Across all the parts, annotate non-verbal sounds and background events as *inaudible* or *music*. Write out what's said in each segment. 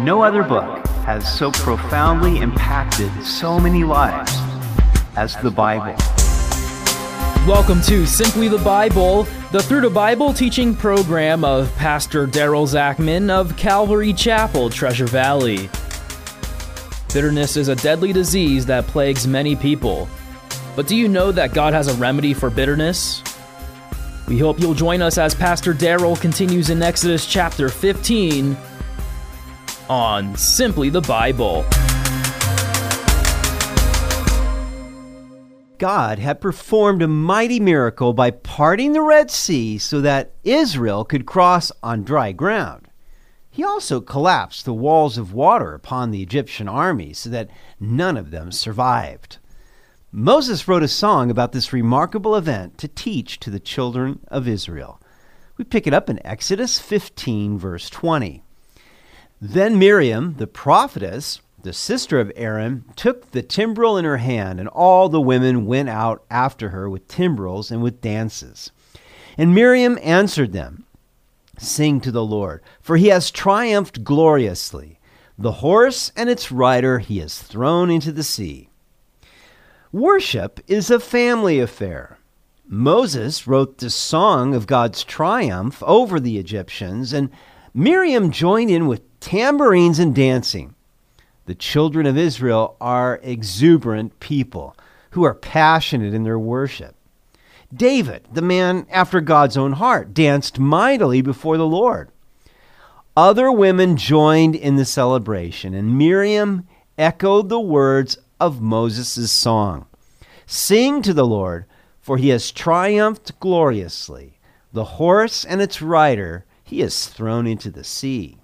No other book has so profoundly impacted so many lives as the Bible. Welcome to Simply the Bible, the Through the Bible teaching program of Pastor Daryl Zachman of Calvary Chapel, Treasure Valley. Bitterness is a deadly disease that plagues many people. But do you know that God has a remedy for bitterness? We hope you'll join us as Pastor Daryl continues in Exodus chapter 15 on Simply the Bible. God had performed a mighty miracle by parting the Red Sea so that Israel could cross on dry ground. He also collapsed the walls of water upon the Egyptian army so that none of them survived. Moses wrote a song about this remarkable event to teach to the children of Israel. We pick it up in Exodus 15, verse 20. Then Miriam, the prophetess, the sister of Aaron, took the timbrel in her hand, and all the women went out after her with timbrels and with dances. And Miriam answered them, Sing to the Lord, for he has triumphed gloriously. The horse and its rider he has thrown into the sea. Worship is a family affair. Moses wrote the song of God's triumph over the Egyptians, and Miriam joined in with tambourines and dancing. The children of Israel are exuberant people who are passionate in their worship. David, the man after God's own heart, danced mightily before the Lord. Other women joined in the celebration, and Miriam echoed the words of Moses' song Sing to the Lord, for he has triumphed gloriously. The horse and its rider he has thrown into the sea.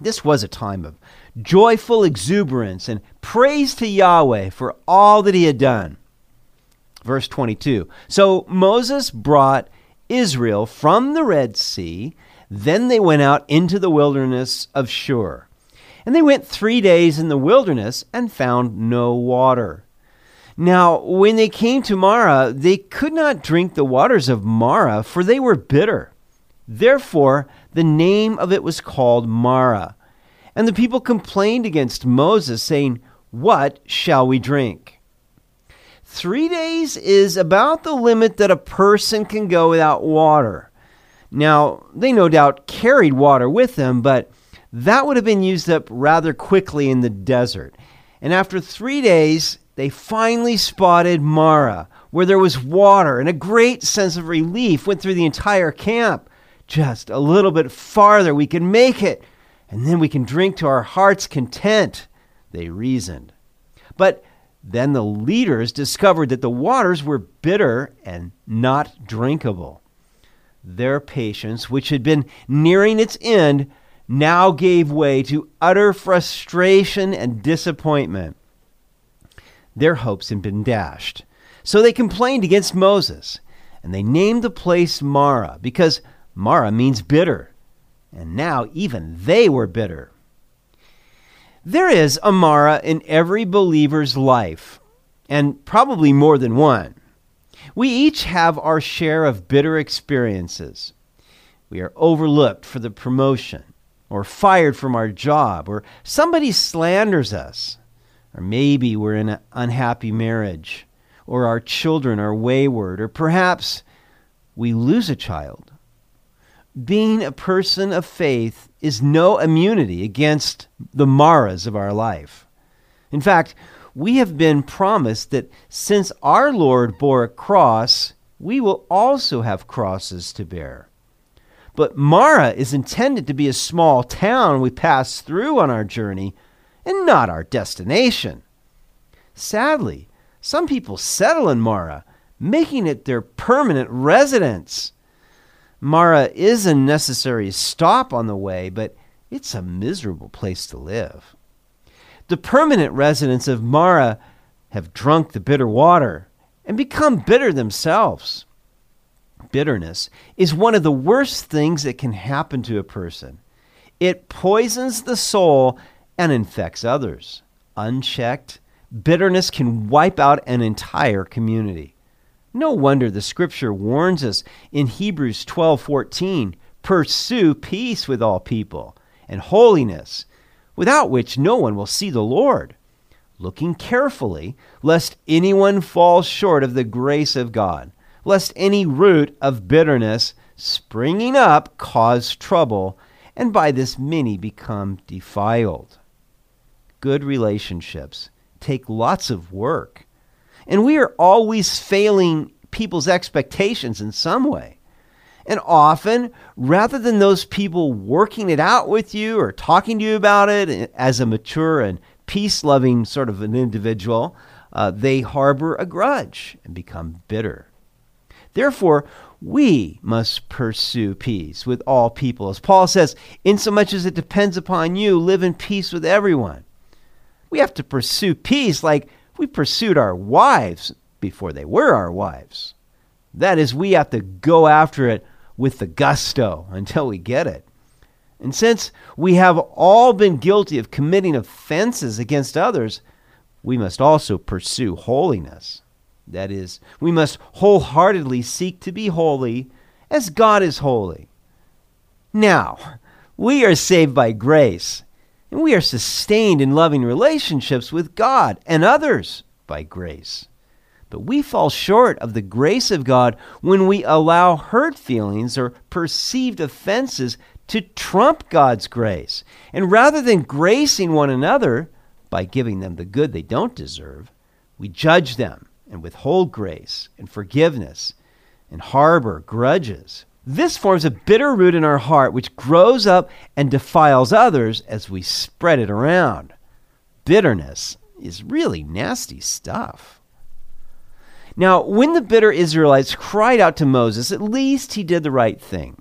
This was a time of joyful exuberance and praise to Yahweh for all that he had done. Verse 22 So Moses brought Israel from the Red Sea. Then they went out into the wilderness of Shur. And they went three days in the wilderness and found no water. Now, when they came to Marah, they could not drink the waters of Marah, for they were bitter. Therefore, the name of it was called Marah. And the people complained against Moses, saying, What shall we drink? Three days is about the limit that a person can go without water. Now, they no doubt carried water with them, but that would have been used up rather quickly in the desert. And after three days, they finally spotted Marah, where there was water, and a great sense of relief went through the entire camp. Just a little bit farther, we can make it, and then we can drink to our heart's content, they reasoned. But then the leaders discovered that the waters were bitter and not drinkable. Their patience, which had been nearing its end, now gave way to utter frustration and disappointment. Their hopes had been dashed. So they complained against Moses, and they named the place Marah, because Marah means bitter. And now even they were bitter. There is a Marah in every believer's life, and probably more than one. We each have our share of bitter experiences. We are overlooked for the promotion, or fired from our job, or somebody slanders us, or maybe we're in an unhappy marriage, or our children are wayward, or perhaps we lose a child. Being a person of faith is no immunity against the maras of our life. In fact, we have been promised that since our Lord bore a cross, we will also have crosses to bear. But Mara is intended to be a small town we pass through on our journey and not our destination. Sadly, some people settle in Mara, making it their permanent residence. Marah is a necessary stop on the way, but it's a miserable place to live. The permanent residents of Mara have drunk the bitter water and become bitter themselves. Bitterness is one of the worst things that can happen to a person. It poisons the soul and infects others. Unchecked, bitterness can wipe out an entire community. No wonder the scripture warns us in Hebrews 12:14, pursue peace with all people and holiness, without which no one will see the Lord, looking carefully, lest anyone fall short of the grace of God, lest any root of bitterness springing up cause trouble, and by this many become defiled. Good relationships take lots of work, and we are always failing people's expectations in some way. And often, rather than those people working it out with you or talking to you about it as a mature and peace loving sort of an individual, uh, they harbor a grudge and become bitter. Therefore, we must pursue peace with all people. As Paul says, insomuch as it depends upon you, live in peace with everyone. We have to pursue peace like we pursued our wives before they were our wives. That is, we have to go after it with the gusto *laughs* until we get it. And since we have all been guilty of committing offenses against others, we must also pursue holiness. That is, we must wholeheartedly seek to be holy as God is holy. Now, *laughs* we are saved by grace, and we are sustained in loving relationships with God and others by grace. But we fall short of the grace of God when we allow hurt feelings or perceived offenses to trump God's grace. And rather than gracing one another by giving them the good they don't deserve, we judge them and withhold grace and forgiveness and harbor grudges. This forms a bitter root in our heart which grows up and defiles others as we spread it around. Bitterness is really nasty stuff. Now, when the bitter Israelites cried out to Moses, at least he did the right thing.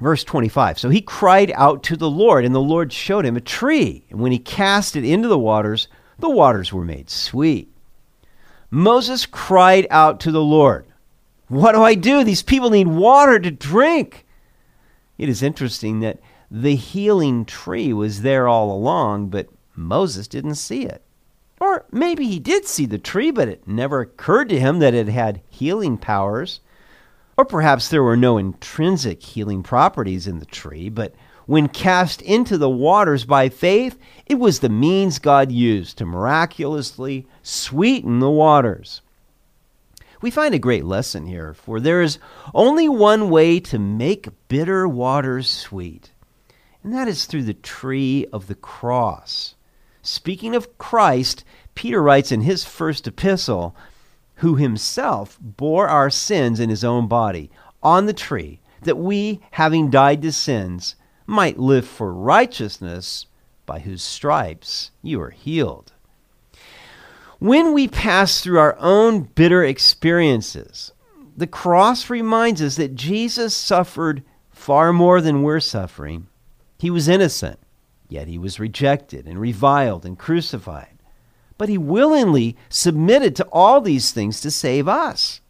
Verse 25 So he cried out to the Lord, and the Lord showed him a tree. And when he cast it into the waters, the waters were made sweet. Moses cried out to the Lord, What do I do? These people need water to drink. It is interesting that the healing tree was there all along, but Moses didn't see it. Or maybe he did see the tree, but it never occurred to him that it had healing powers. Or perhaps there were no intrinsic healing properties in the tree, but when cast into the waters by faith, it was the means God used to miraculously sweeten the waters. We find a great lesson here, for there is only one way to make bitter waters sweet, and that is through the tree of the cross. Speaking of Christ, Peter writes in his first epistle, who himself bore our sins in his own body on the tree, that we, having died to sins, might live for righteousness, by whose stripes you are healed. When we pass through our own bitter experiences, the cross reminds us that Jesus suffered far more than we're suffering. He was innocent. Yet he was rejected and reviled and crucified. But he willingly submitted to all these things to save us.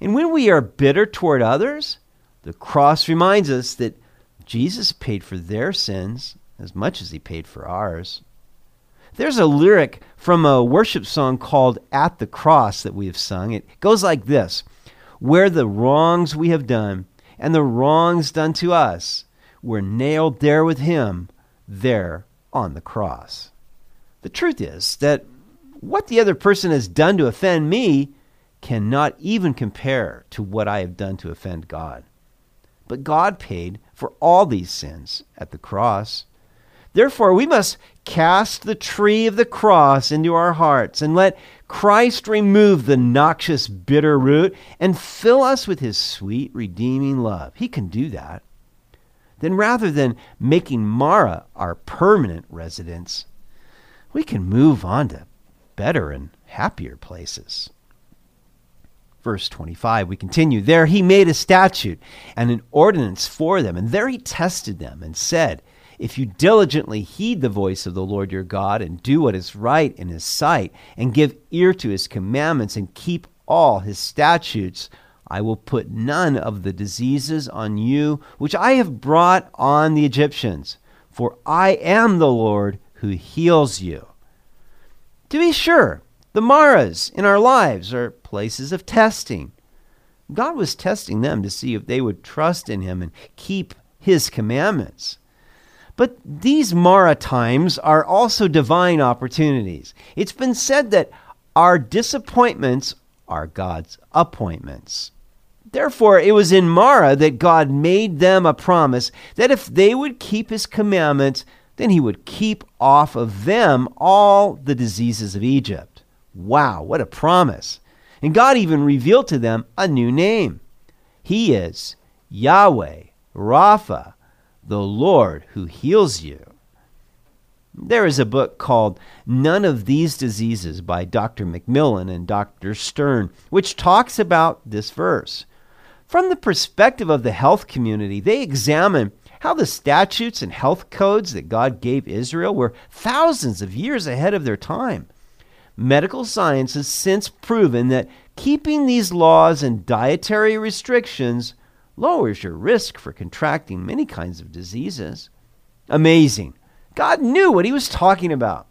And when we are bitter toward others, the cross reminds us that Jesus paid for their sins as much as he paid for ours. There's a lyric from a worship song called At the Cross that we have sung. It goes like this Where the wrongs we have done and the wrongs done to us were nailed there with him there on the cross. The truth is that what the other person has done to offend me cannot even compare to what I have done to offend God. But God paid for all these sins at the cross. Therefore, we must cast the tree of the cross into our hearts and let Christ remove the noxious, bitter root and fill us with his sweet, redeeming love. He can do that then rather than making Mara our permanent residence, we can move on to better and happier places. Verse 25, we continue. There he made a statute and an ordinance for them, and there he tested them and said, If you diligently heed the voice of the Lord your God and do what is right in his sight, and give ear to his commandments and keep all his statutes, I will put none of the diseases on you which I have brought on the Egyptians, for I am the Lord who heals you. To be sure, the Maras in our lives are places of testing. God was testing them to see if they would trust in Him and keep His commandments. But these Mara times are also divine opportunities. It's been said that our disappointments are God's appointments. Therefore, it was in Mara that God made them a promise that if they would keep his commandments, then he would keep off of them all the diseases of Egypt. Wow, what a promise! And God even revealed to them a new name. He is Yahweh, Rapha, the Lord who heals you. There is a book called None of These Diseases by Dr. McMillen and Dr. Stern, which talks about this verse. From the perspective of the health community, they examine how the statutes and health codes that God gave Israel were thousands of years ahead of their time. Medical science has since proven that keeping these laws and dietary restrictions lowers your risk for contracting many kinds of diseases. Amazing. God knew what he was talking about.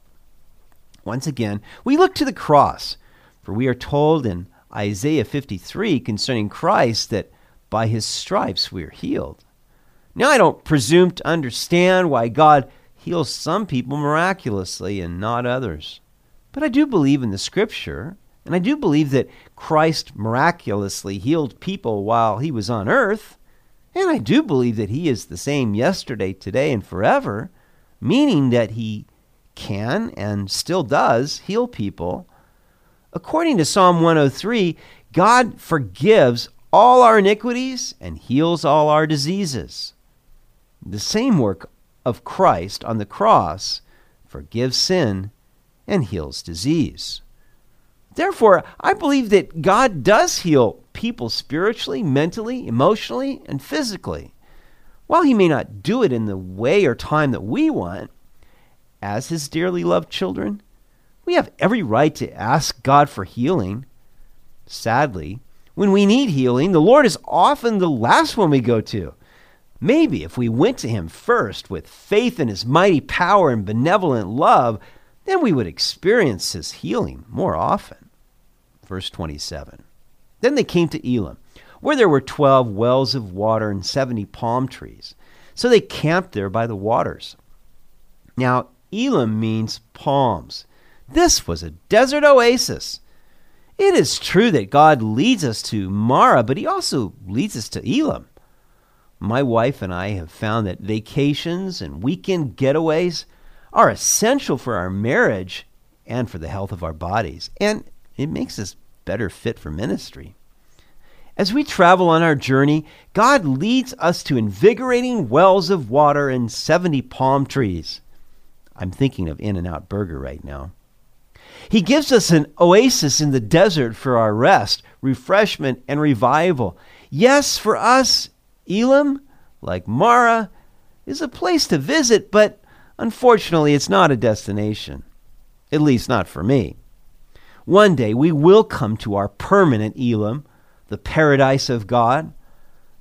Once again, we look to the cross, for we are told in Isaiah 53 concerning Christ that by his stripes we are healed. Now, I don't presume to understand why God heals some people miraculously and not others. But I do believe in the scripture, and I do believe that Christ miraculously healed people while he was on earth. And I do believe that he is the same yesterday, today, and forever, meaning that he can and still does heal people. According to Psalm 103, God forgives all our iniquities and heals all our diseases. The same work of Christ on the cross forgives sin and heals disease. Therefore, I believe that God does heal people spiritually, mentally, emotionally, and physically. While He may not do it in the way or time that we want, as His dearly loved children, we have every right to ask God for healing. Sadly, when we need healing, the Lord is often the last one we go to. Maybe if we went to Him first with faith in His mighty power and benevolent love, then we would experience His healing more often verse 27. Then they came to Elim, where there were 12 wells of water and 70 palm trees. So they camped there by the waters. Now, Elim means palms. This was a desert oasis. It is true that God leads us to Mara, but He also leads us to Elim. My wife and I have found that vacations and weekend getaways are essential for our marriage and for the health of our bodies. And it makes us better fit for ministry. As we travel on our journey, God leads us to invigorating wells of water and 70 palm trees. I'm thinking of In N Out Burger right now. He gives us an oasis in the desert for our rest, refreshment, and revival. Yes, for us, Elim, like Mara, is a place to visit, but unfortunately, it's not a destination. At least, not for me. One day we will come to our permanent Elim, the paradise of God,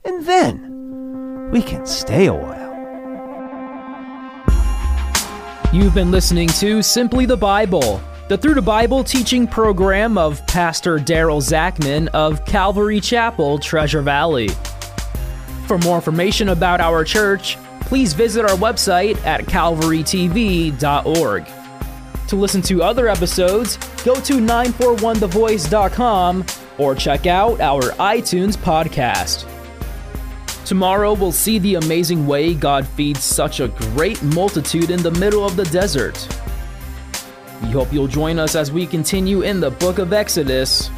and then we can stay a while. You've been listening to Simply the Bible, the Through the Bible teaching program of Pastor Daryl Zachman of Calvary Chapel, Treasure Valley. For more information about our church, please visit our website at calvarytv.org. To listen to other episodes, go to 941thevoice.com or check out our iTunes podcast. Tomorrow, we'll see the amazing way God feeds such a great multitude in the middle of the desert. We hope you'll join us as we continue in the book of Exodus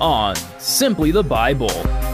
on Simply the Bible.